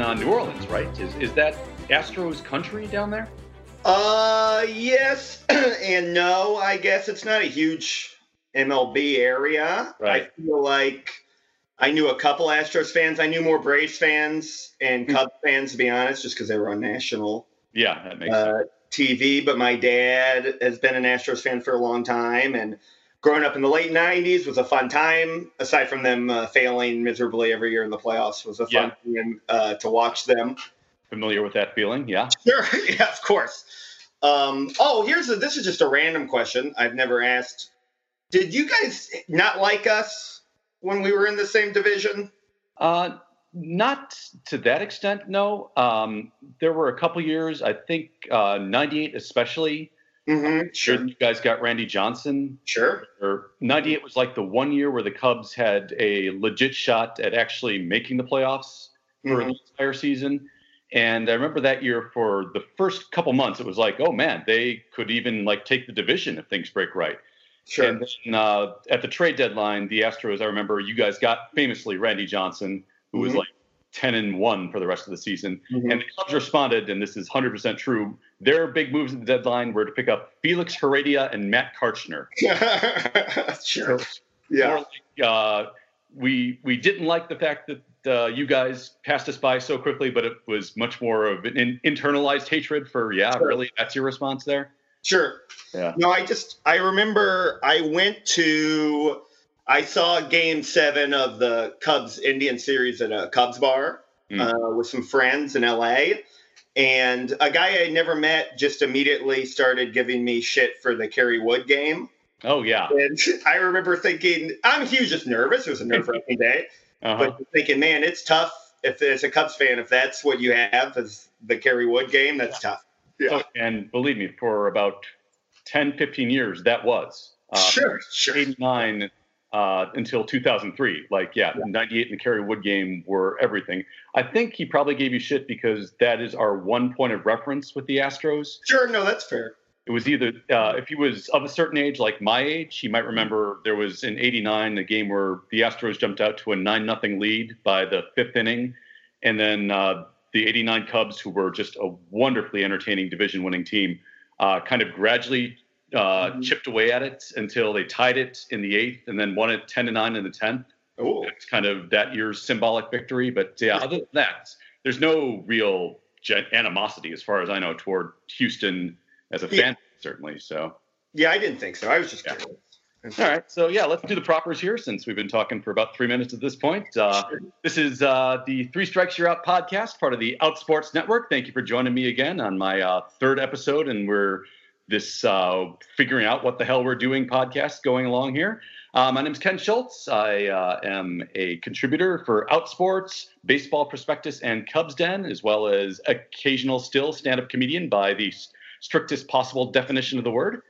uh, New Orleans, right? Is is that Astros country down there? Uh, yes and no. I guess it's not a huge MLB area. Right. I feel like I knew a couple Astros fans. I knew more Braves fans and Hmm. Cubs fans, to be honest, just because they were on national Yeah, that makes sense. uh, TV. But my dad has been an Astros fan for a long time, and growing up in the late '90s was a fun time. Aside from them uh, failing miserably every year in the playoffs, was a fun thing uh, to watch them. Familiar with that feeling? Yeah. Sure, yeah, of course. Um, oh, here's a, this is just a random question I've never asked. Did you guys not like us when we were in the same division? Uh, not to that extent, no. Um, there were a couple years, I think uh, 98 especially, Mm-hmm. sure you guys got Randy Johnson. sure. Or 98 was like the one year where the Cubs had a legit shot at actually making the playoffs for Mhm. the entire season. And I remember that year for the first couple months, it was like, oh man, they could even like take the division if things break right. Sure. And then uh, at the trade deadline, the Astros, I remember you guys got famously Randy Johnson, who was Mhm. like 10 and 1 for the rest of the season. Mhm. And the Cubs responded, and this is 100% true. Their big moves at the deadline were to pick up Felix Heredia and Matt Karchner. sure. More Yeah. like, uh, we we didn't like the fact that uh, you guys passed us by so quickly, but it was much more of an in, internalized hatred for yeah, Sure. really, that's your response there. Sure. Yeah. No, I just I remember I went to I saw Game Seven of the Cubs Indian series at a Cubs bar Mm. uh, with some friends in LA, and a guy I never met just immediately started giving me shit for the Kerry Wood game, Oh yeah, and I remember thinking I'm he was just nervous. It was a nerve wracking day, uh-huh. but thinking, man, it's tough. If as a Cubs fan, if that's what you have is the Kerry Wood game, that's tough. Yeah. And believe me, for about 10, 15 years, that was. Uh, sure, sure. 89 uh, until 2003. Like, yeah, Yeah. 98 and the Kerry Wood game were everything. I think he probably gave you shit because that is our one point of reference with the Astros. Sure, no, that's fair. It was either, uh, if he was of a certain age, like my age, he might remember there was in 89 a game where the Astros jumped out to a 9 nothing lead by the fifth inning. And then uh, the 89 Cubs, who were just a wonderfully entertaining division winning team, uh, kind of gradually uh, Mhm. chipped away at it until they tied it in the eighth and then won it 10 to 9 in the 10th. Oh, It's kind of that year's symbolic victory. But yeah, other than that, there's no real gen- animosity, as far as I know, toward Houston as a Yeah. fan, certainly. So, yeah, I didn't think so. I was just Yeah. curious. all right. So, yeah, let's do the propers here since we've been talking for about three minutes at this point. Uh, this is uh, the Three Strikes You're Out podcast, part of the Outsports Network. Thank you for joining me again on my uh, third episode, and we're this uh, figuring out what the hell we're doing podcast going along here. Uh, my name is Ken Schultz. I uh, am a contributor for Outsports, Baseball Prospectus, and Cubs Den, as well as occasional still stand-up comedian by the strictest possible definition of the word.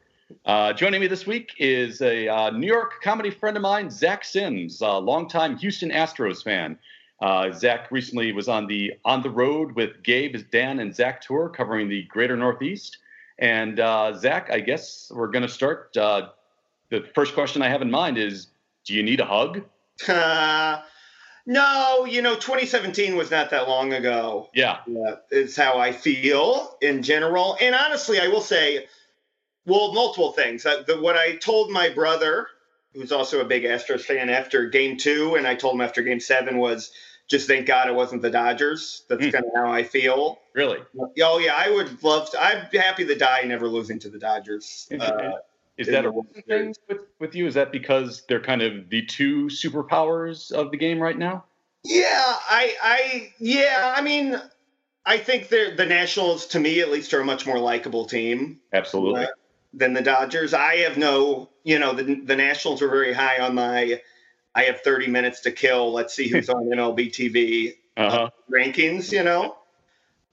Uh, joining me this week is a uh, New York comedy friend of mine, Zach Sims, a longtime Houston Astros fan. Uh, Zach recently was on the On the Road with Gabe, Dan, and Zach tour covering the greater Northeast. And uh, Zach, I guess we're going to start. Uh, the first question I have in mind is Do you need a hug? Uh, no, you know, 2017 was not that long ago. Yeah. Yeah, is how I feel in general. And honestly, I will say, well, multiple things. Uh, the, what I told my brother, who's also a big Astros fan, after Game Two, and I told him after Game Seven was just thank God it wasn't the Dodgers. That's Hmm. kind of how I feel. Really? Oh yeah, I would love to. I'm happy to die never losing to the Dodgers. Uh, Is that a World recent Series. thing with, with you? Is that because they're kind of the two superpowers of the game right now? Yeah, I, I, yeah, I mean, I think they're the Nationals to me at least are a much more likable team Absolutely. uh, than the Dodgers. I have no, you know, the the Nationals are very high on my. I have 30 minutes to kill. Let's see who's on MLB TV Uh huh. rankings. You know,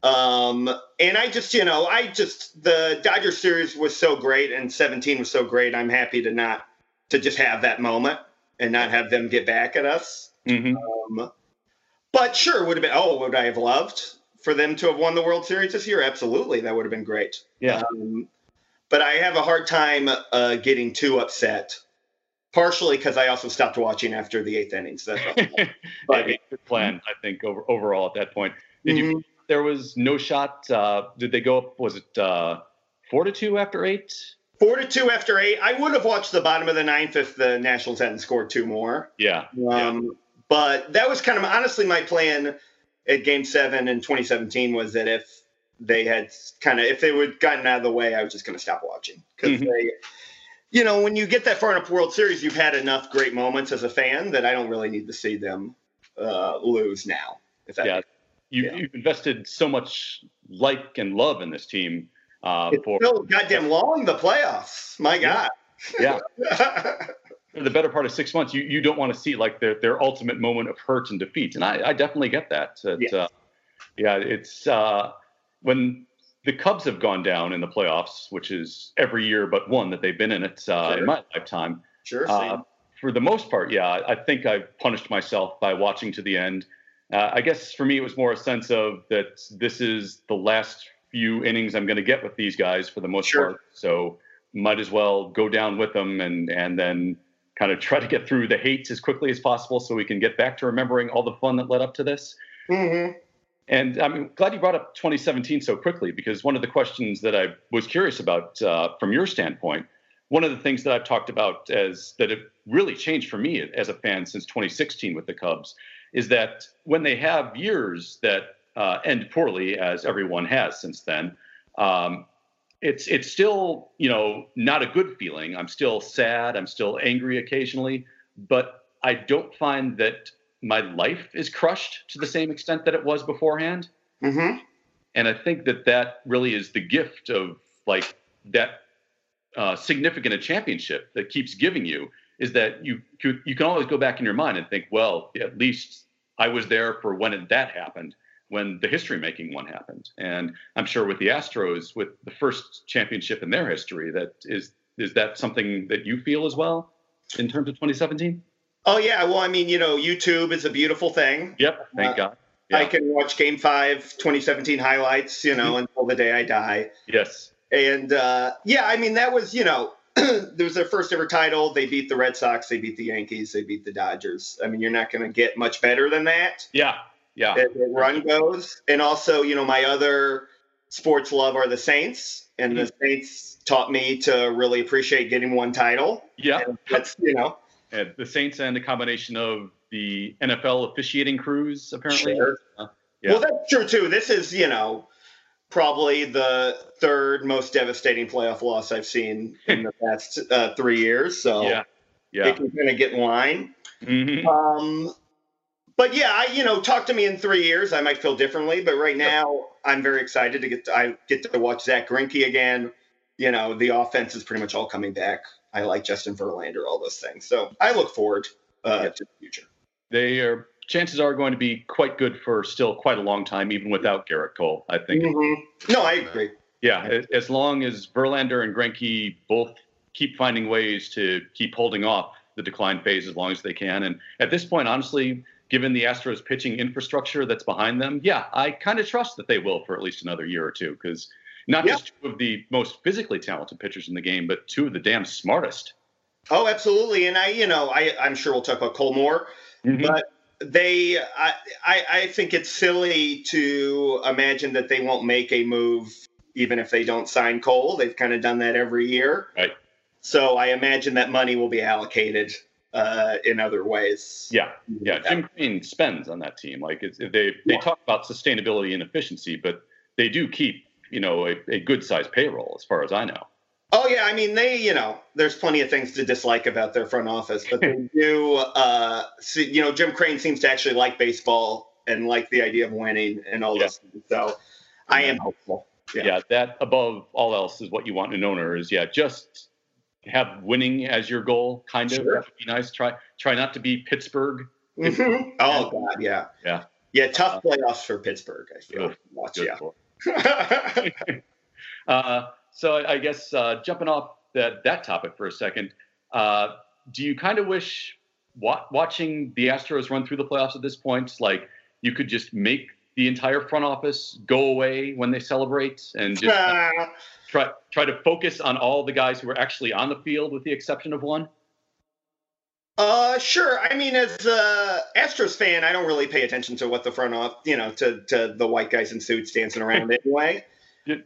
um, and I just, you know, I just the Dodgers series was so great and 17 was so great. I'm happy to not to just have that moment and not have them get back at us. hmm Um, but sure, would have been. Oh, would I have loved for them to have won the World Series this year? Absolutely, that would have been great. Yeah. Um, but I have a hard time uh, getting too upset partially because I also stopped watching after the eighth inning. So That's but, yeah, good plan, I think, over, overall at that point. Did mm-hmm. you? There was no shot. Uh, did they go up? Was it uh, four to two after eight? Four to two after eight. I would have watched the bottom of the ninth if the Nationals hadn't scored two more. Yeah. Um, yeah. But that was kind of honestly my plan at Game Seven in 2017 was that if they had kind of if they would gotten out of the way, I was just going to stop watching because mm-hmm. they, you know, when you get that far in a World Series, you've had enough great moments as a fan that I don't really need to see them uh, lose now. If that yeah. You, yeah. You've invested so much like and love in this team uh, it's for so goddamn long the playoffs. My God. Yeah. the better part of six months, you, you don't want to see like their, their ultimate moment of hurt and defeat. And I, I definitely get that. Yes. Uh, yeah, it's uh, when the Cubs have gone down in the playoffs, which is every year but one that they've been in it uh, sure. in my lifetime. Sure. Uh, for the most part, yeah, I think I've punished myself by watching to the end. Uh, I guess for me, it was more a sense of that this is the last few innings I'm going to get with these guys for the most sure. part. So might as well go down with them and and then kind of try to get through the hates as quickly as possible so we can get back to remembering all the fun that led up to this. Mm-hmm. And I'm glad you brought up 2017 so quickly because one of the questions that I was curious about uh, from your standpoint, one of the things that I've talked about as that it really changed for me as a fan since 2016 with the Cubs is that when they have years that uh, end poorly, as everyone has since then, um, it's it's still you know not a good feeling. I'm still sad. I'm still angry occasionally, but I don't find that my life is crushed to the same extent that it was beforehand. Mm-hmm. And I think that that really is the gift of like that uh, significant a championship that keeps giving you is that you you can always go back in your mind and think, well, at least I was there for when that happened, when the history making one happened. And I'm sure with the Astros, with the first championship in their history, that is is that something that you feel as well in terms of 2017? Oh yeah, well I mean, you know, YouTube is a beautiful thing. Yep, thank uh, God. Yeah. I can watch Game Five 2017 highlights, you know, mm-hmm. until the day I die. Yes. And uh, yeah, I mean that was, you know, it was their first ever title. They beat the Red Sox, they beat the Yankees, they beat the Dodgers. I mean, you're not going to get much better than that. Yeah, yeah. As the run goes, and also, you know, my other sports love are the Saints, and mm-hmm. the Saints taught me to really appreciate getting one title. Yeah, and that's you know and the Saints and a combination of the NFL officiating crews, apparently. Sure. Uh, yeah. Well, that's true too. This is, you know, probably the third most devastating playoff loss I've seen in the past uh, three years. So yeah, yeah, it can kind of get in line. Mm-hmm. Um, but yeah, I you know, talk to me in three years, I might feel differently. But right now, I'm very excited to get to, I get to watch Zack Greinke again. You know, the offense is pretty much all coming back. I like Justin Verlander, all those things. So I look forward uh, yeah. to the future. They are chances are going to be quite good for still quite a long time, even without Gerrit Cole. I think. Mm-hmm. No, I agree. Yeah, as long as Verlander and Greinke both keep finding ways to keep holding off the decline phase as long as they can, and at this point, honestly, given the Astros pitching infrastructure that's behind them, yeah, I kind of trust that they will for at least another year or two because not yeah. just two of the most physically talented pitchers in the game, but two of the damn smartest. Oh, absolutely. And I, you know, I, I'm sure we'll talk about Cole more, mm-hmm. but they, I, I, I think it's silly to imagine that they won't make a move even if they don't sign Cole. They've kind of done that every year. Right. So I imagine that money will be allocated uh, in other ways. Yeah, yeah. Jim Crane spends on that team. Like they they yeah. talk about sustainability and efficiency, but they do keep you know, a, a good sized payroll as far as I know. Oh yeah, I mean they, you know, there's plenty of things to dislike about their front office, but they do. Uh, see, you know, Jim Crane seems to actually like baseball and like the idea of winning and all yeah. this. So I am hopeful. Yeah. yeah, that above all else is what you want in an owner. Is yeah, just have winning as your goal. Kind of sure. that would be nice. Try try not to be Pittsburgh. Mm-hmm. Oh God, yeah, yeah, yeah. Tough uh, playoffs for Pittsburgh. I feel. Good, Watch, good yeah. uh, so I guess uh, jumping off that that topic for a second, uh, do you kind of wish wa- watching the Astros run through the playoffs at this point, like you could just make the entire front office go away when they celebrate and just try try to focus on all the guys who are actually on the field, with the exception of one? Uh, sure. I mean, as a Astros fan, I don't really pay attention to what the front off, you know, to to the white guys in suits dancing around anyway.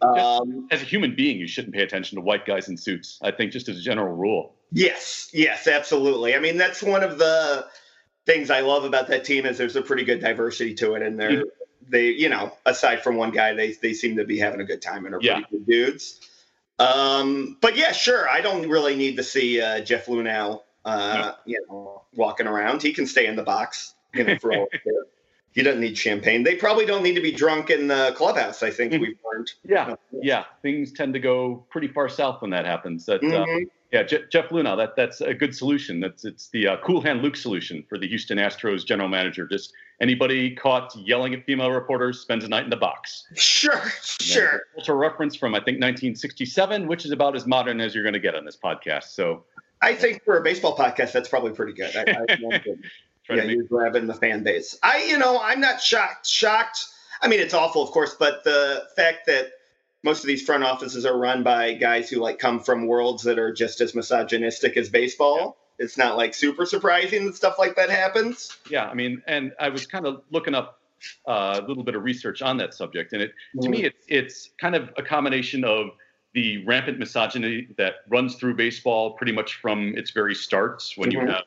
Um, as a human being, you shouldn't pay attention to white guys in suits. I think just as a general rule. Yes, yes, absolutely. I mean, that's one of the things I love about that team is there's a pretty good diversity to it, and they're mm-hmm. they, you know, aside from one guy, they they seem to be having a good time and are yeah. pretty good dudes. Um, but yeah, sure. I don't really need to see uh, Jeff Luhnow, uh, no. you know, walking around. He can stay in the box, you know, for all. he doesn't need champagne. They probably don't need to be drunk in the clubhouse. I think mm-hmm. we've learned. Yeah, yeah. Things tend to go pretty far south when that happens. That, uh, mm-hmm. uh, yeah, Je- Jeff Luhnow. That that's a good solution. That's it's the uh, cool hand Luke solution for the Houston Astros general manager. Just anybody caught yelling at female reporters spends a night in the box. Sure, sure. Cultural reference from I think 1967, which is about as modern as you're going to get on this podcast. So. I think for a baseball podcast, that's probably pretty good. I, I yeah, you're grabbing the fan base. I, you know, I'm not shocked. Shocked. I mean, it's awful, of course, but the fact that most of these front offices are run by guys who like come from worlds that are just as misogynistic as baseball. Yeah. It's not like super surprising that stuff like that happens. Yeah, I mean, and I was kind of looking up uh, a little bit of research on that subject, and it to mm. me, it's it's kind of a combination of the rampant misogyny that runs through baseball pretty much from its very starts when mm-hmm. you have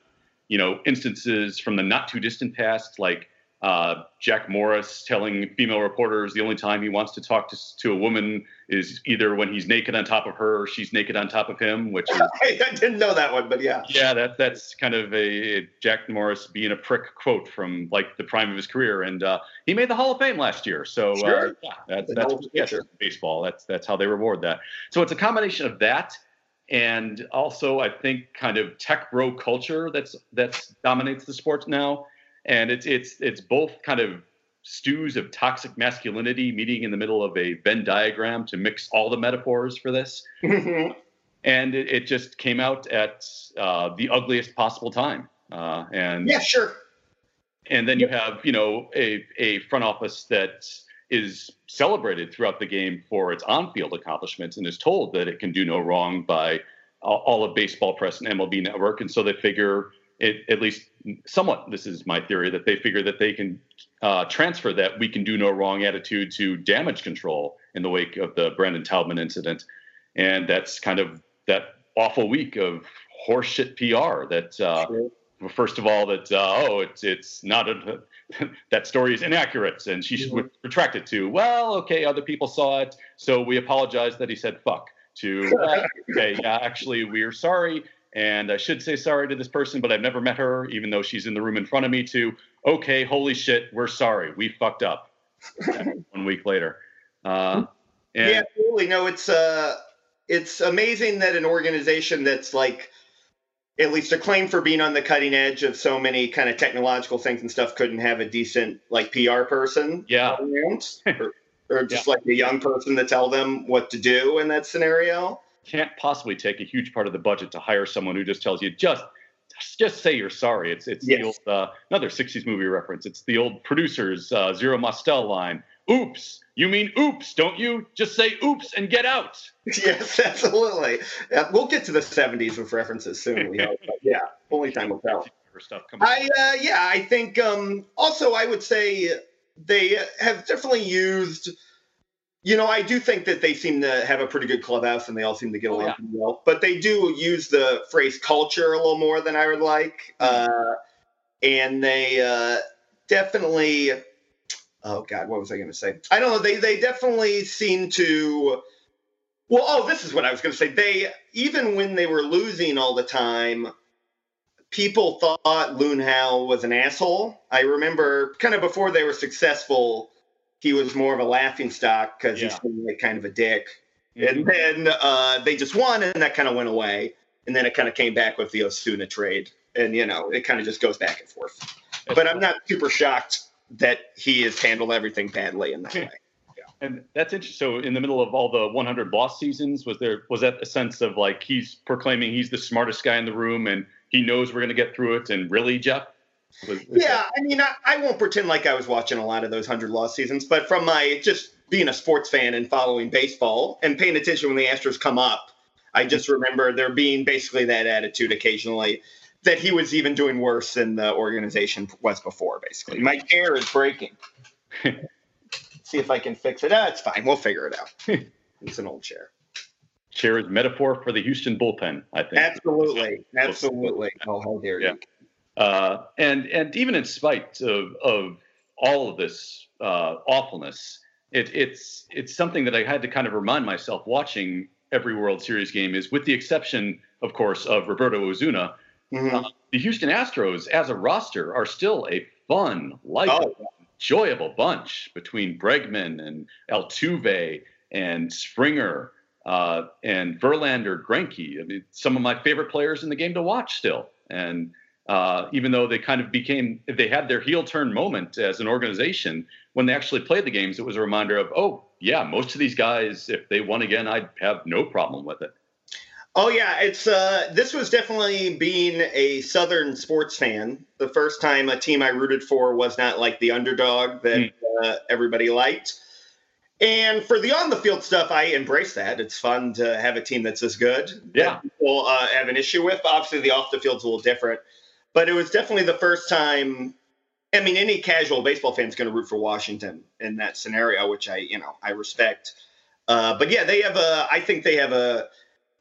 you know, instances from the not too distant past, like uh, Jack Morris telling female reporters the only time he wants to talk to, to a woman is either when he's naked on top of her or she's naked on top of him, which is. I didn't know that one, but yeah. Yeah, that, that's kind of a, Jack Morris being a prick quote from like the prime of his career. And uh, he made the Hall of Fame last year. So uh, sure. uh, yeah, that's, that's, that's baseball. That's, that's how they reward that. So it's a combination of that and also I think kind of tech bro culture that's that's dominates the sports now, and it's it's it's both kind of stews of toxic masculinity meeting in the middle of a Venn diagram to mix all the metaphors for this, mm-hmm. and it, it, just came out at uh, the ugliest possible time. Uh, and yeah, sure. And then you have you know a a front office that is celebrated throughout the game for its on-field accomplishments and is told that it can do no wrong by all of baseball press and MLB network. And so they figure it, at least somewhat, this is my theory, that they figure that they can uh, transfer that we can do no wrong attitude to damage control in the wake of the Brandon Taubman incident. And that's kind of that awful week of horseshit PR that, uh, sure. first of all, that, uh, oh, it's, it's not a, that story is inaccurate and she should mm-hmm. retract it to, well, okay, other people saw it, so we apologize that he said fuck. To, well, okay, yeah, actually, we're sorry. And I should say sorry to this person, but I've never met her, even though she's in the room in front of me. To, okay, holy shit, we're sorry. We fucked up. One week later. Uh, and, yeah, absolutely. No, it's uh, it's amazing that an organization that's like at least a claim for being on the cutting edge of so many kind of technological things and stuff couldn't have a decent like PR person. Yeah. or, or, just yeah. like a young person to tell them what to do in that scenario. Can't possibly take a huge part of the budget to hire someone who just tells you just just say you're sorry. It's it's yes. the old uh, another '60s movie reference. It's the old producers uh, Zero Mostel line. Oops, you mean oops, don't you? Just say oops and get out. Yes, absolutely. Yeah, we'll get to the 70s with references soon. We hope. yeah, only time will tell. I uh, yeah, I think um, also I would say they have definitely used. You know, I do think that they seem to have a pretty good clubhouse and they all seem to get oh, along yeah. well. But they do use the phrase culture a little more than I would like. Mm-hmm. Uh, and they uh, definitely oh god, what was I going to say? I don't know. They they definitely seem to. Well, oh, this is what I was going to say. They even when they were losing all the time, people thought Luhnow was an asshole. I remember kind of before they were successful, he was more of a laughing stock because yeah. he seemed like kind of a dick. Mm-hmm. And then uh, they just won, and that kind of went away. And then it kind of came back with the Osuna trade, and you know it kind of just goes back and forth. but I'm not super shocked that he has handled everything badly in that way. And that's interesting. So, in the middle of all the 100 lost seasons, was there was that a sense of like he's proclaiming he's the smartest guy in the room and he knows we're going to get through it? And really, Jeff? Was, yeah, that- I mean, I, I won't pretend like I was watching a lot of those 100 lost seasons, but from my just being a sports fan and following baseball and paying attention when the Astros come up, I just remember there being basically that attitude occasionally that he was even doing worse than the organization was before. Basically, my chair is breaking. See if I can fix it. Ah, it's fine. We'll figure it out. it's an old chair. Chair is metaphor for the Houston bullpen. I think absolutely, absolutely. Oh, how dare yeah. you! Uh, and and even in spite of of all of this uh, awfulness, it, it's it's something that I had to kind of remind myself watching every World Series game is, with the exception, of course, of Roberto Osuna, mm-hmm. uh, the Houston Astros as a roster are still a fun, likable, oh. enjoyable bunch between Bregman and Altuve and Springer uh, and Verlander, Greinke. I mean, some of my favorite players in the game to watch still, and uh, even though they kind of became, if they had their heel turn moment as an organization when they actually played the games, it was a reminder of, oh, yeah, most of these guys, if they won again, I'd have no problem with it. Oh yeah, it's uh, this was definitely being a Southern sports fan. The first time a team I rooted for was not like the underdog that mm. uh, everybody liked. And for the on the field stuff, I embrace that. It's fun to have a team that's as good. Yeah, people uh, have an issue with. Obviously, the off the field's a little different. But it was definitely the first time. I mean, any casual baseball fan is going to root for Washington in that scenario, which I, you know, I respect. Uh, but yeah, they have a. I think they have a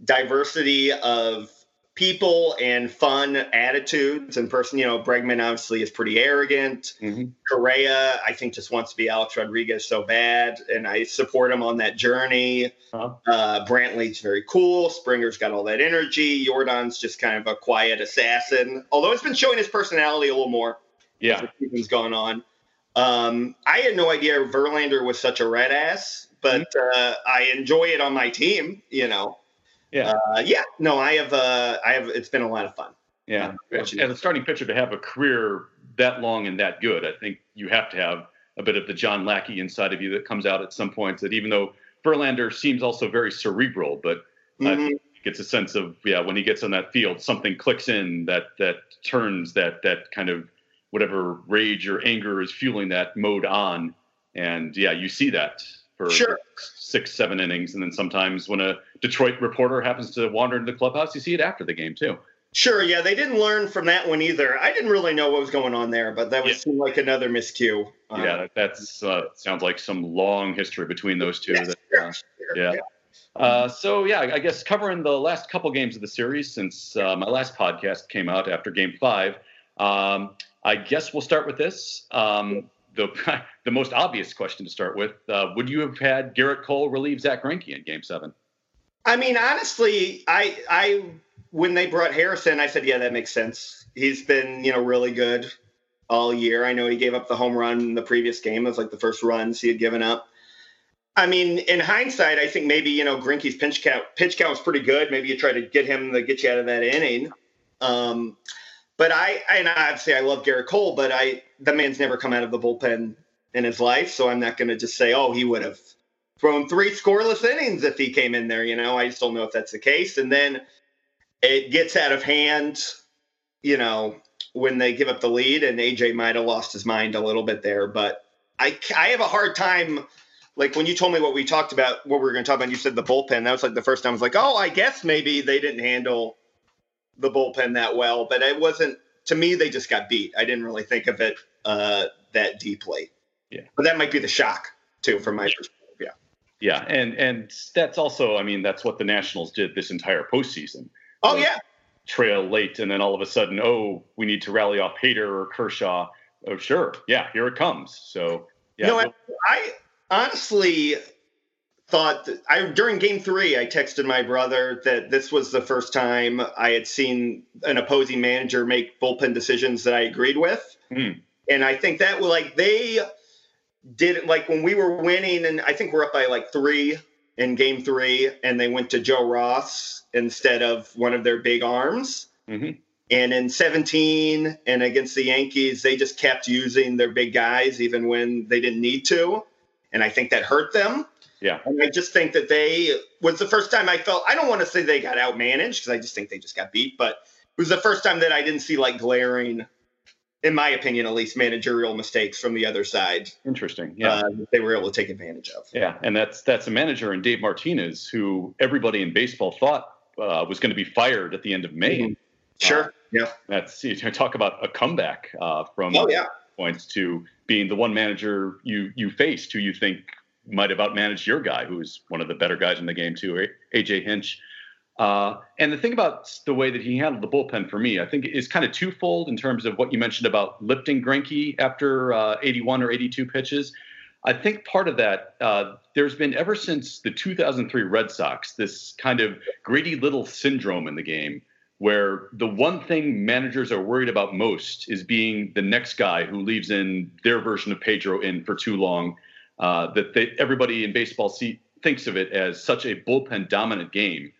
diversity of people and fun attitudes and person. You know, Bregman obviously is pretty arrogant. Mm-hmm. Correa, I think, just wants to be Alex Rodriguez so bad, and I support him on that journey. Uh-huh. Uh, Brantley's very cool. Springer's got all that energy. Yordan's just kind of a quiet assassin, although it's been showing his personality a little more. Yeah, as the season's gone on. Um, I had no idea Verlander was such a red ass, but mm-hmm. uh, I enjoy it on my team. You know. Yeah. Uh, yeah. No, I have. Uh, I have. It's been a lot of fun. Yeah. As a starting pitcher to have a career that long and that good, I think you have to have a bit of the John Lackey inside of you that comes out at some points. That even though Verlander seems also very cerebral, but mm-hmm. I think gets a sense of yeah when he gets on that field, something clicks in that that turns that that kind of whatever rage or anger is fueling that mode on, and yeah, you see that for sure. six, seven innings. And then sometimes when a Detroit reporter happens to wander into the clubhouse, you see it after the game too. Sure, yeah, they didn't learn from that one either. I didn't really know what was going on there, but that was yeah. like another miscue. Um, yeah, that's uh, sounds like some long history between those two. Yes, that, uh, sure, yeah. yeah. Uh, so yeah, I guess covering the last couple games of the series since uh, my last podcast came out after Game Five. Um, I guess we'll start with this. Um, the the most obvious question to start with: uh, Would you have had Gerrit Cole relieve Zack Greinke in Game Seven? I mean, honestly, I I when they brought Harrison, I said, yeah, that makes sense. He's been you know really good all year. I know he gave up the home run in the previous game. It was like the first runs he had given up. I mean, in hindsight, I think maybe you know Greinke's pitch count pitch count was pretty good. Maybe you try to get him to get you out of that inning. Um, but I, and obviously I love Gerrit Cole, but I, the man's never come out of the bullpen in his life. So I'm not going to just say, oh, he would have thrown three scoreless innings if he came in there. You know, I just don't know if that's the case. And then it gets out of hand, you know, when they give up the lead, and AJ might have lost his mind a little bit there. But I, I have a hard time. Like when you told me what we talked about, what we were going to talk about, you said the bullpen. That was like the first time I was like, oh, I guess maybe they didn't handle the bullpen that well, but it wasn't. To me, they just got beat. I didn't really think of it uh, that deeply. Yeah, but that might be the shock too, from my perspective. Yeah. Yeah, and and that's also, I mean, that's what the Nationals did this entire postseason. Oh yeah. Trail late, and then all of a sudden, oh, we need to rally off Hader or Kershaw. Oh, sure, yeah, here it comes. So yeah. No, I, I honestly thought that I during game three, I texted my brother that this was the first time I had seen an opposing manager make bullpen decisions that I agreed with. Mm. And I think that like they did like when we were winning, and I think we're up by like three in game three, and they went to Joe Ross instead of one of their big arms. Mm-hmm. And in 17 and against the Yankees, they just kept using their big guys even when they didn't need to. And I think that hurt them. Yeah. And I just think that they was the first time I felt I don't want to say they got outmanaged because I just think they just got beat, but it was the first time that I didn't see like glaring, in my opinion, at least managerial mistakes from the other side. Interesting. Yeah. Uh, they were able to take advantage of. Yeah, and that's that's a manager in Dave Martinez who everybody in baseball thought uh, was going to be fired at the end of May. Mm-hmm. Sure. Uh, yeah. That's you know, talk about a comeback uh, from oh, yeah. points to being the one manager you you faced who you think might have outmanaged your guy, who's one of the better guys in the game too, AJ Hinch. Uh, and the thing about the way that he handled the bullpen for me, I think, is kind of twofold in terms of what you mentioned about lifting Greinke after uh, 81 or 82 pitches. I think part of that, uh, there's been ever since the 2003 Red Sox, this kind of Grady Little syndrome in the game where the one thing managers are worried about most is being the next guy who leaves in their version of Pedro in for too long. Uh, that they, everybody in baseball see, thinks of it as such a bullpen dominant game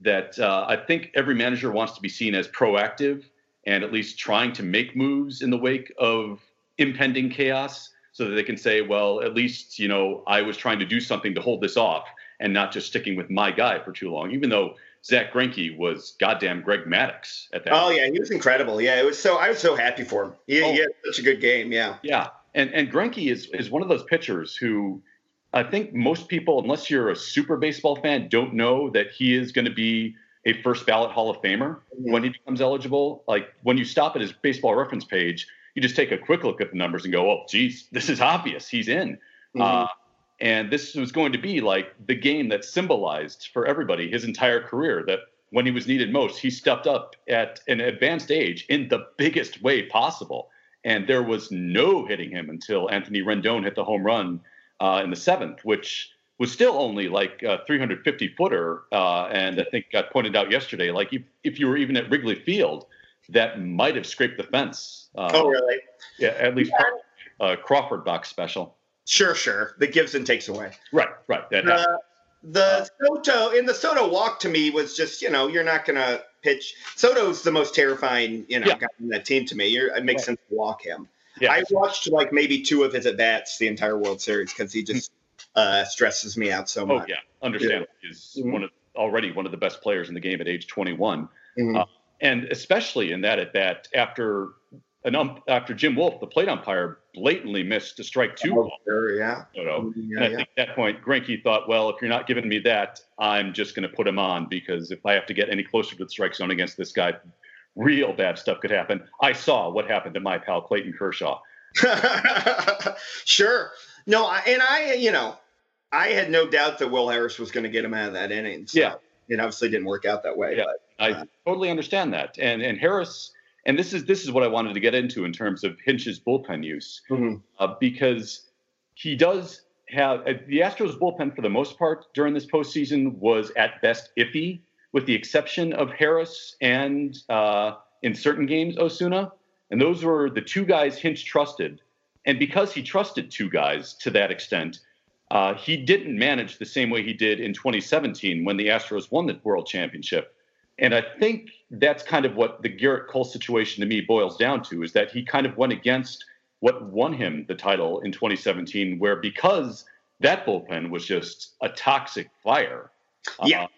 that uh, I think every manager wants to be seen as proactive and at least trying to make moves in the wake of impending chaos so that they can say, well, at least, you know, I was trying to do something to hold this off and not just sticking with my guy for too long, even though Zack Greinke was goddamn Greg Maddux at that. Oh point. yeah, he was incredible. Yeah, it was so I was so happy for him. He, oh. he had such a good game. Yeah. Yeah, and and Greinke is is one of those pitchers who I think most people, unless you're a super baseball fan, don't know that he is going to be a first ballot Hall of Famer mm-hmm. when he becomes eligible. Like when you stop at his baseball reference page, you just take a quick look at the numbers and go, "Oh, geez, this is obvious. He's in." Mm-hmm. Uh, and this was going to be like the game that symbolized for everybody his entire career. That when he was needed most, he stepped up at an advanced age in the biggest way possible. And there was no hitting him until Anthony Rendon hit the home run uh, in the seventh, which was still only like a 350 footer. Uh, and I think got pointed out yesterday, like if, if you were even at Wrigley Field, that might have scraped the fence. Uh, oh, really? Yeah, at least yeah. Crawford box special. Sure, sure. The gives and takes away. Right, right. That uh, the uh, Soto in the Soto walk to me was just you know you're not gonna pitch. Soto's the most terrifying you know yeah. guy in that team to me. You're, it makes right. sense to walk him. Yeah. I watched like maybe two of his at bats the entire World Series because he just uh, stresses me out so oh, much. Oh yeah, understand. Yeah. He's mm-hmm. one of already one of the best players in the game at age 21, mm-hmm. uh, and especially in that at bat after an after Jim Wolf, the plate umpire, blatantly missed a strike two oh, Sure, yeah. You know? yeah. And I think at that point, Greinke thought, well, if you're not giving me that, I'm just going to put him on because if I have to get any closer to the strike zone against this guy, real bad stuff could happen. I saw what happened to my pal Clayton Kershaw. sure. No, and I, you know, I had no doubt that Will Harris was going to get him out of that inning. So yeah. It obviously didn't work out that way. Yeah, but, uh, I totally understand that. And and Harris, and this is this is what I wanted to get into in terms of Hinch's bullpen use, mm-hmm. uh, because he does have uh, the Astros bullpen for the most part during this postseason was at best iffy, with the exception of Harris and uh, in certain games Osuna, and those were the two guys Hinch trusted. And because he trusted two guys to that extent, uh, he didn't manage the same way he did in 2017 when the Astros won the World Championship. And I think that's kind of what the Gerrit Cole situation to me boils down to is that he kind of went against what won him the title in 2017, where because that bullpen was just a toxic fire. Yeah. Uh,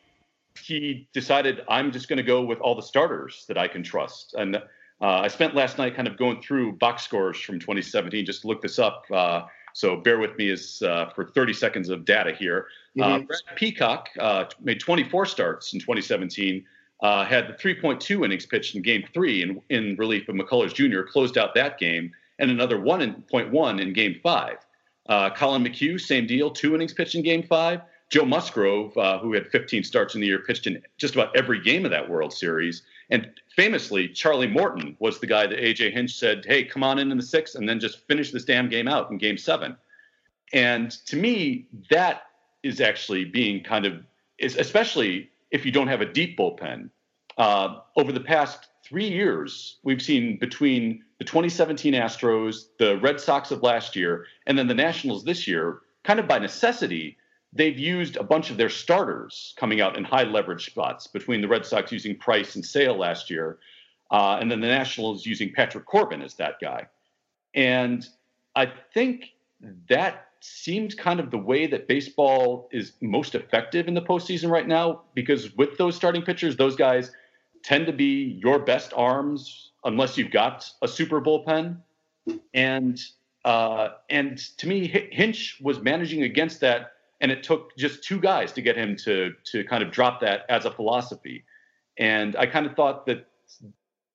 he decided I'm just going to go with all the starters that I can trust. And uh, I spent last night kind of going through box scores from 2017 just to look this up. Uh, so bear with me as uh, for 30 seconds of data here. Uh, mm-hmm. Brad Peacock uh, made 24 starts in 2017 uh, had the 3.2 innings pitched in game three in, in relief of McCullers Jr., closed out that game, and another 1.1 in game five. Uh, Collin McHugh, same deal, two innings pitched in game five. Joe Musgrove, uh, who had 15 starts in the year, pitched in just about every game of that World Series. And famously, Charlie Morton was the guy that AJ Hinch said, hey, come on in in the sixth and then just finish this damn game out in game seven. And to me, that is actually being kind of, especially if you don't have a deep bullpen. Uh, over the past three years, we've seen between the 2017 Astros, the Red Sox of last year, and then the Nationals this year, kind of by necessity, they've used a bunch of their starters coming out in high leverage spots between the Red Sox using Price and Sale last year, uh, and then the Nationals using Patrick Corbin as that guy. And I think that seems kind of the way that baseball is most effective in the postseason right now because with those starting pitchers, those guys tend to be your best arms unless you've got a super bullpen. And uh, and to me, Hinch was managing against that, and it took just two guys to get him to to kind of drop that as a philosophy. And I kind of thought that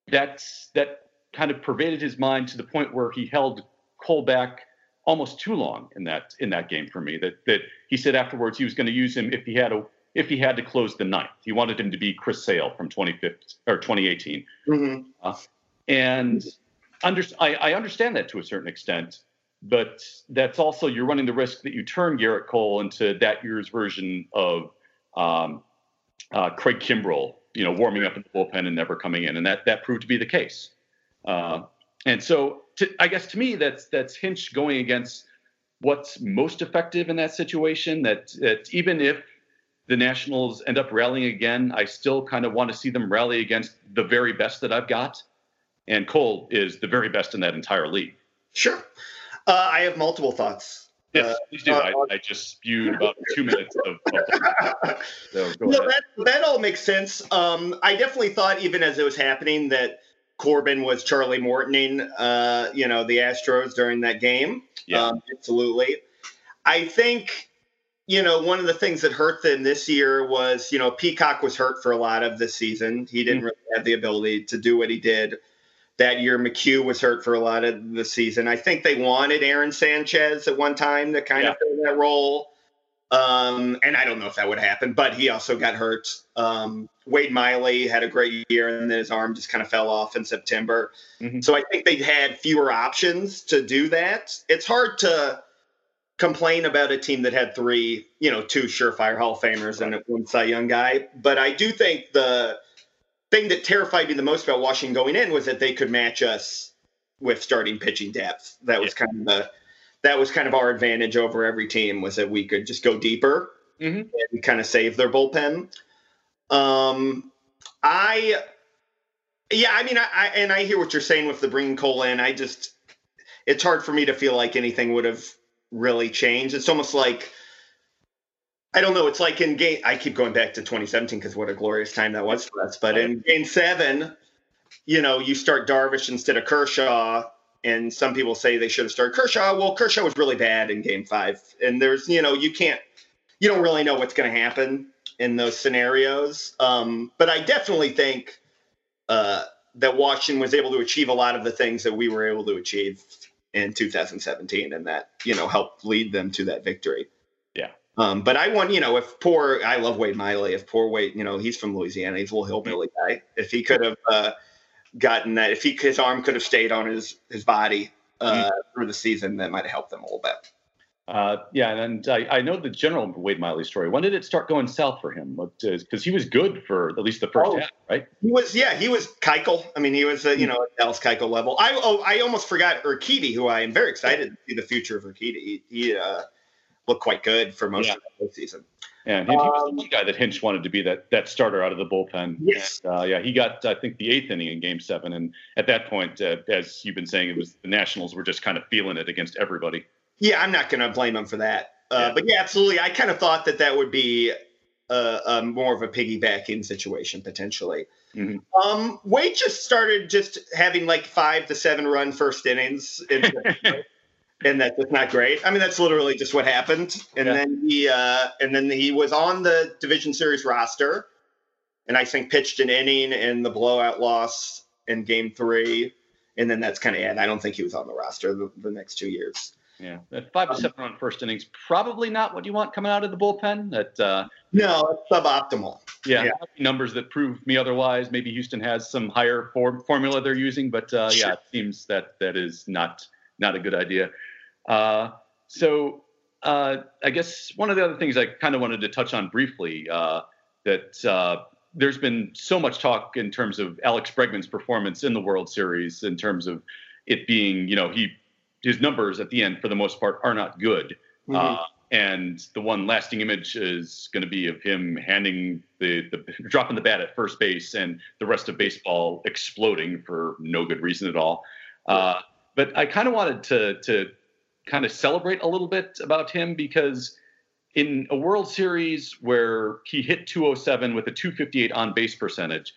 that's that kind of pervaded his mind to the point where he held Cole back almost too long in that in that game for me. That that he said afterwards he was going to use him if he had a if he had to close the ninth. He wanted him to be Chris Sale from 2015 or 2018. Mm-hmm. Uh, and under, I, I understand that to a certain extent, but that's also you're running the risk that you turn Gerrit Cole into that year's version of um, uh, Craig Kimbrel, you know, warming up in the bullpen and never coming in, and that that proved to be the case. Uh, and so, to, I guess to me, that's that's Hinch going against what's most effective in that situation. That that even if the Nationals end up rallying again, I still kind of want to see them rally against the very best that I've got. And Cole is the very best in that entire league. Sure. Uh, I have multiple thoughts. Yes, uh, please do. Uh, I, I, just spewed about two minutes of. of so no, that, that all makes sense. Um, I definitely thought, even as it was happening, that Corbin was Charlie Mortoning, uh, you know, the Astros during that game. Yeah. Um, absolutely. I think you know, one of the things that hurt them this year was, you know, Peacock was hurt for a lot of the season. He didn't mm-hmm. really have the ability to do what he did that year. McHugh was hurt for a lot of the season. I think they wanted Aaron Sanchez at one time to kind yeah. of fill that role. Um, and I don't know if that would happen, but he also got hurt. Um, Wade Miley had a great year, and then his arm just kind of fell off in September. Mm-hmm. So I think they had fewer options to do that. It's hard to complain about a team that had three, you know, two surefire Hall of Famers and one Cy Young guy. But I do think the thing that terrified me the most about Washington going in was that they could match us with starting pitching depth. That was yeah. kind of the that was kind of our advantage over every team was that we could just go deeper mm-hmm. and kind of save their bullpen. Um, I, yeah, I mean, I, I, and I hear what you're saying with the bringing Cole in. I just, it's hard for me to feel like anything would have really changed. It's almost like I don't know. It's like in game. I keep going back to 2017 because what a glorious time that was for us. But in game seven, you know, you start Darvish instead of Kershaw, and some people say they should have started Kershaw. Well, Kershaw was really bad in game five, and there's, you know, you can't, you don't really know what's going to happen in those scenarios. Um, but I definitely think uh, that Washington was able to achieve a lot of the things that we were able to achieve in 2017, and that you know helped lead them to that victory. Yeah. Um, but I want, you know, if poor, I love Wade Miley. If poor Wade, you know, he's from Louisiana, he's a little hillbilly guy. If he could have uh, gotten that, if he his arm could have stayed on his his body uh, mm-hmm. through the season, that might have helped them a little bit. Uh, yeah, and I, I, know the general Wade Miley story. When did it start going south for him? Because he was good for at least the first oh, half, right? He was, yeah, he was Keuchel. I mean, he was, uh, you hmm. know, at Dallas Keuchel level. I oh, I almost forgot Urquidy, who I am very excited to see the future of Urquidy. He, he uh, looked quite good for most yeah. of the season. Yeah, he, he, was the um, one guy that Hinch wanted to be that that starter out of the bullpen. Yes. And, uh, yeah, he got I think the eighth inning in Game Seven, and at that point, uh, as you've been saying, it was the Nationals were just kind of feeling it against everybody. Yeah, I'm not going to blame him for that. Uh, yeah. But yeah, absolutely. I kind of thought that that would be a, a more of a piggybacking situation potentially. Mm-hmm. Um, Wade just started just having like five to seven run first innings, and, and that's just not great. I mean, that's literally just what happened. And yeah. then he uh, and then he was on the division series roster, and I think pitched an inning in the blowout loss in Game Three, and then that's kind of it. I don't think he was on the roster the, the next two years. Yeah, that five to um, seven run first innings probably not what you want coming out of the bullpen. That uh, no, it's suboptimal. Yeah, yeah, numbers that prove me otherwise. Maybe Houston has some higher form, formula they're using, but uh, yeah, it seems that that is not not a good idea. Uh, so uh, I guess one of the other things I kind of wanted to touch on briefly uh, that uh, there's been so much talk in terms of Alex Bregman's performance in the World Series, in terms of it being, you know, he his numbers at the end, for the most part, are not good. Mm-hmm. Uh, and the one lasting image is going to be of him handing the, the dropping the bat at first base and the rest of baseball exploding for no good reason at all. Uh, but I kind of wanted to to kind of celebrate a little bit about him because in a World Series where he hit 207 with a 258 on base percentage,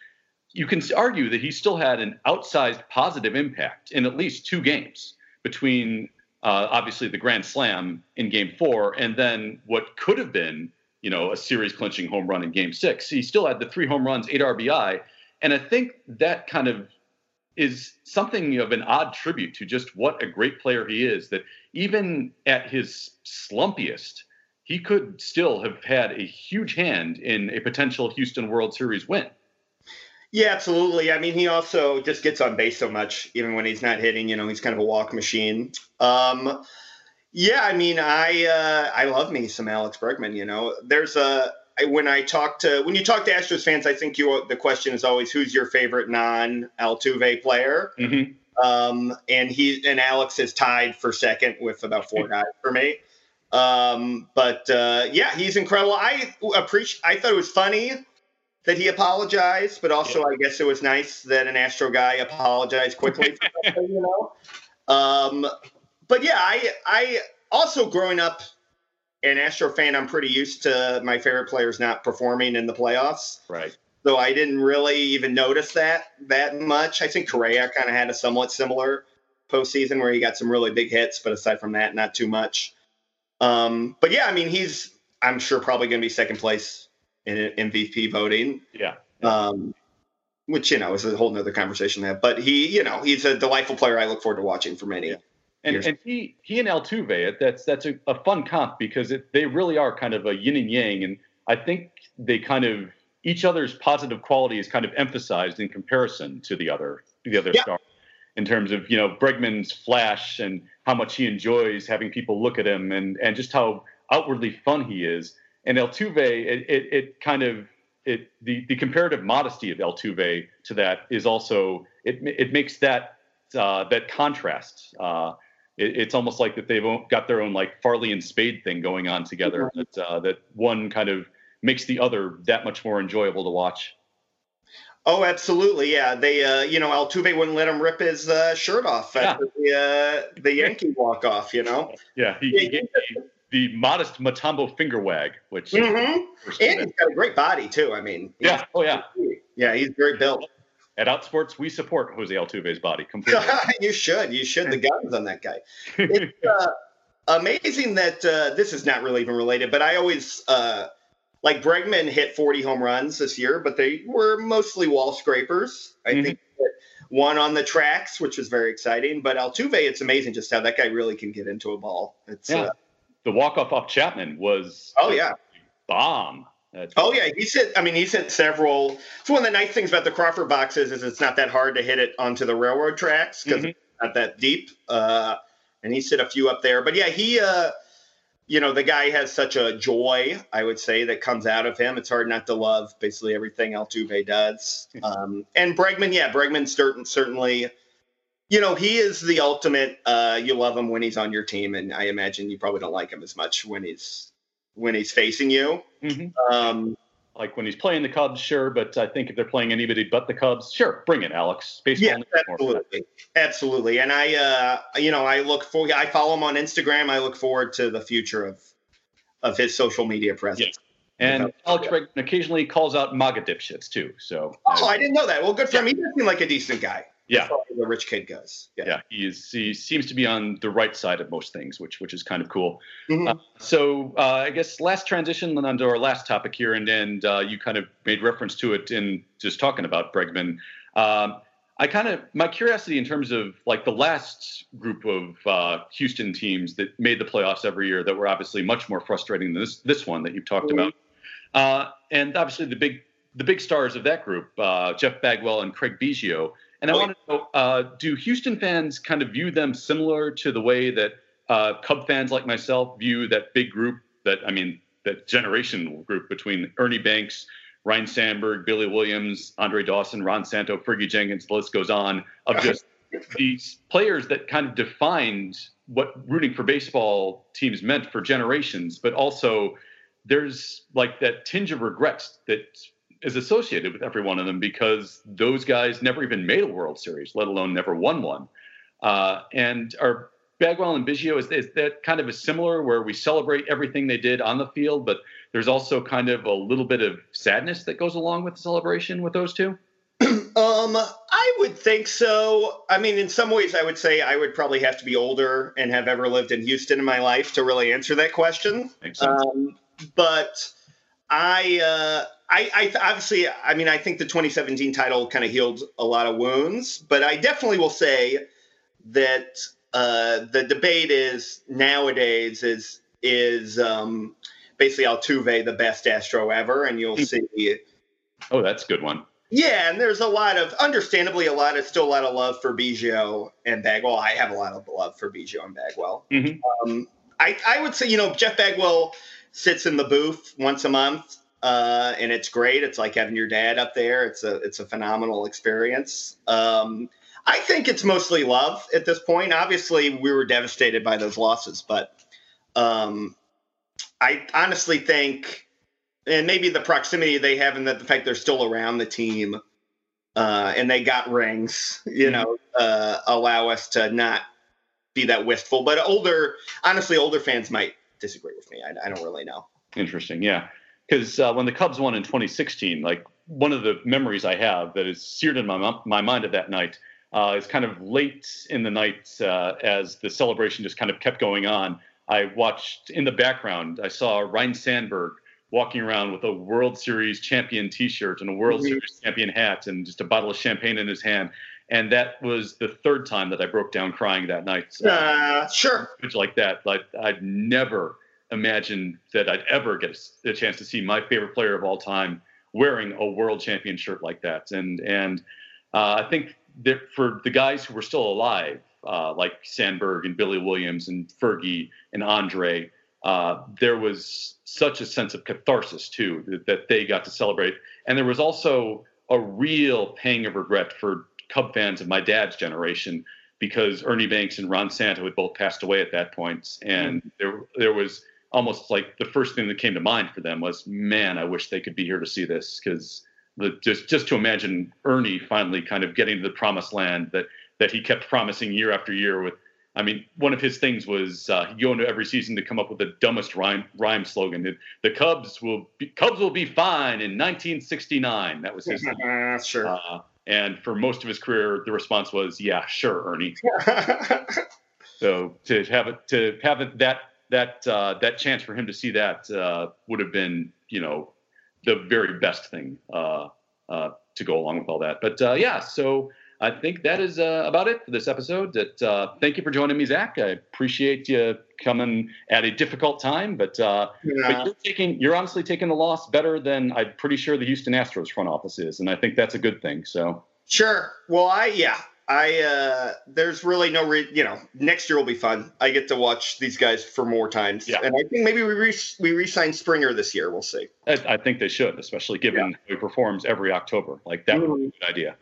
you can argue that he still had an outsized positive impact in at least two games between uh, obviously the grand slam in game four and then what could have been you know a series clinching home run in game six. He still had the three home runs eight rbi and i think that kind of is something of an odd tribute to just what a great player he is. That even at his slumpiest, he could still have had a huge hand in a potential Houston World Series win. Yeah, absolutely. I mean, he also just gets on base so much, even when he's not hitting. You know, he's kind of a walk machine. Um, yeah, I mean, I uh, I love me some Alex Bregman. You know, there's a when I talk to when you talk to Astros fans, I think you the question is always who's your favorite non Altuve player. Mm-hmm. Um, and he and Alex is tied for second with about four guys for me. Um, but uh, yeah, he's incredible. I appreciate. I thought it was funny that he apologized, but also I guess it was nice that an Astro guy apologized quickly. you know. Um, but yeah, I I also growing up an Astro fan, I'm pretty used to my favorite players not performing in the playoffs. Right. So I didn't really even notice that that much. I think Correa kind of had a somewhat similar postseason where he got some really big hits, but aside from that, not too much. Um, but yeah, I mean, he's I'm sure probably going to be second place in MVP voting. Yeah. Um, which you know is a whole nother conversation there. But he, you know, he's a delightful player. I look forward to watching for many. Yeah. And, and he he and Altuve, that's that's a, a fun comp because it, they really are kind of a yin and yang, and I think they kind of each other's positive quality is kind of emphasized in comparison to the other the other yeah. star in terms of you know Bregman's flash and how much he enjoys having people look at him and and just how outwardly fun he is. And Altuve, it, it, it kind of it the the comparative modesty of Altuve to that is also it it makes that uh, that contrast. Uh, it, it's almost like that they've got their own like Farley and Spade thing going on together. That uh, that one kind of makes the other that much more enjoyable to watch. Oh, absolutely, yeah. They, uh, you know, Altuve wouldn't let him rip his uh, shirt off at yeah. the uh, the Yankee walk off. You know. Yeah, he, he gave the, the modest Mutombo finger wag, which mm-hmm. and he's got a great body too. I mean, yeah, oh yeah, yeah, he's very built. At Outsports, we support Jose Altuve's body completely. you should. You should. The guns on that guy. It's uh, amazing that uh, this is not really even related, but I always uh, like Bregman hit 40 home runs this year, but they were mostly wall scrapers. I mm-hmm. think one on the tracks, which was very exciting. But Altuve, it's amazing just how that guy really can get into a ball. It's yeah. Uh, the walk off off Chapman was oh yeah bomb. That's oh yeah, he hit. I mean, he's hit several. It's one of the nice things about the Crawford boxes is it's not that hard to hit it onto the railroad tracks because mm-hmm. it's not that deep. Uh, and he's hit a few up there. But yeah, he. Uh, you know, the guy has such a joy, I would say, that comes out of him. It's hard not to love basically everything Altuve does. Um, and Bregman, yeah, Bregman certain, certainly, you know, he is the ultimate. Uh, you love him when he's on your team, and I imagine you probably don't like him as much when he's when he's facing you. Mm-hmm. Um, like when he's playing the Cubs, sure, but I think if they're playing anybody but the Cubs, sure, bring it, Alex. Baseball yeah, absolutely, absolutely. And I, uh, you know, I look for, I follow him on Instagram. I look forward to the future of of his social media presence. Yeah. And Alex Bregman occasionally calls out MAGA dipshits too. So, oh, I didn't know that. Well, good for yeah. him. He does seem like a decent guy yeah, the rich kid goes. Yeah, yeah he is. He seems to be on the right side of most things, which which is kind of cool. Mm-hmm. Uh, so uh, I guess last transition onto our last topic here, and and uh, you kind of made reference to it in just talking about Bregman. Um, I kind of my curiosity in terms of like the last group of uh, Houston teams that made the playoffs every year that were obviously much more frustrating than this this one that you've talked mm-hmm. about, uh, and obviously the big the big stars of that group, uh, Jeff Bagwell and Craig Biggio and I want to know uh, do Houston fans kind of view them similar to the way that uh, Cub fans like myself view that big group that, I mean, that generational group between Ernie Banks, Ryne Sandberg, Billy Williams, Andre Dawson, Ron Santo, Fergie Jenkins, the list goes on of just these players that kind of defined what rooting for baseball teams meant for generations, but also there's like that tinge of regrets that is associated with every one of them because those guys never even made a World Series, let alone never won one. Uh, and are Bagwell and Biggio is, is, that kind of a similar where we celebrate everything they did on the field, but there's also kind of a little bit of sadness that goes along with the celebration with those two. Um, I would think so. I mean, in some ways, I would say I would probably have to be older and have ever lived in Houston in my life to really answer that question. Um, but I, uh, I, I obviously, I mean, I think the 2017 title kind of healed a lot of wounds, but I definitely will say that uh, the debate is nowadays is is um, basically Altuve the best Astro ever, and you'll hmm. see. Oh, that's a good one. Yeah, and there's a lot of, understandably, a lot of still a lot of love for Biggio and Bagwell. I have a lot of love for Biggio and Bagwell. Mm-hmm. Um, I, I would say, you know, Jeff Bagwell sits in the booth once a month, uh, and it's great. It's like having your dad up there. It's a it's a phenomenal experience. Um, I think it's mostly love at this point. Obviously, we were devastated by those losses, but um, I honestly think, and maybe the proximity they have and that the fact they're still around the team uh, and they got rings, you mm-hmm. know, uh, allow us to not be that wistful. But older, honestly, older fans might disagree with me. I, I don't really know. Interesting, yeah. Because uh, when the Cubs won in 2016, like one of the memories I have that is seared in my my mind of that night uh, is kind of late in the night uh, as the celebration just kind of kept going on. I watched in the background, I saw Ryne Sandberg walking around with a World Series champion T-shirt and a World mm-hmm. Series champion hat and just a bottle of champagne in his hand. And that was the third time that I broke down crying that night. So, uh, sure. Like that. Like I'd never imagined that I'd ever get a, a chance to see my favorite player of all time wearing a world champion shirt like that. And and uh, I think that for the guys who were still alive, uh, like Sandberg and Billy Williams and Fergie and Andre, uh, there was such a sense of catharsis too that, that, they got to celebrate. And there was also a real pang of regret for Cub fans of my dad's generation because Ernie Banks and Ron Santo had both passed away at that point, and mm-hmm. there there was almost like the first thing that came to mind for them was, man, I wish they could be here to see this because just just to imagine Ernie finally kind of getting to the promised land that that he kept promising year after year with I mean, one of his things was uh, he'd go into every season to come up with the dumbest rhyme rhyme slogan. The, the Cubs will be, Cubs will be fine in 1969. That was his. sure. Uh, and for most of his career, the response was, "Yeah, sure, Ernie." so to have it to have it that that uh, that chance for him to see that uh, would have been, you know, the very best thing uh, uh, to go along with all that. But yeah, so I think that is uh, about it for this episode. That uh, thank you for joining me, Zach. I appreciate you coming at a difficult time, but, uh, yeah. but you're taking you're honestly taking the loss better than I'm pretty sure the Houston Astros front office is, and I think that's a good thing. So sure. Well, I yeah. I uh, there's really no re- you know next year will be fun. I get to watch these guys for more times, yeah. and I think maybe we re- we re-sign Springer this year. We'll see. I, I think they should, especially given yeah. he performs every October. Like that mm-hmm. would be a mm-hmm. good idea.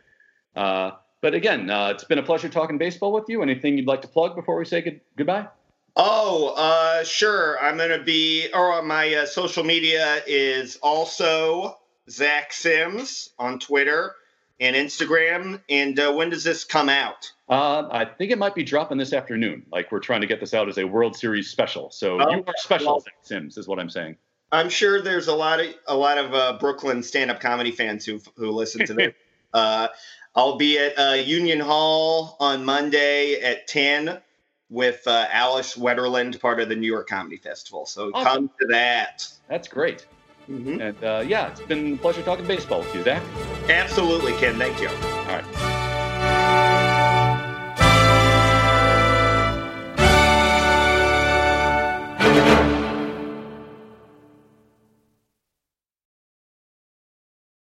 Uh, but again, uh, it's been a pleasure talking baseball with you. Anything you'd like to plug before we say good- goodbye? Oh, uh, sure. I'm going to be, or my uh, social media is also Zach Sims on Twitter and Instagram. And uh, when does this come out? Uh, I think it might be dropping this afternoon. Like we're trying to get this out as a World Series special. So oh, you are special, well, Zach Sims, is what I'm saying. I'm sure there's a lot of a lot of uh, Brooklyn stand-up comedy fans who who listen to this. I'll be at uh, Union Hall on Monday at 10 with uh, Alice Wetterlund, part of the New York Comedy Festival. So awesome. come to that. That's great. Mm-hmm. And uh, yeah, it's been a pleasure talking baseball with you, Zach. Absolutely, Ken. Thank you. All right.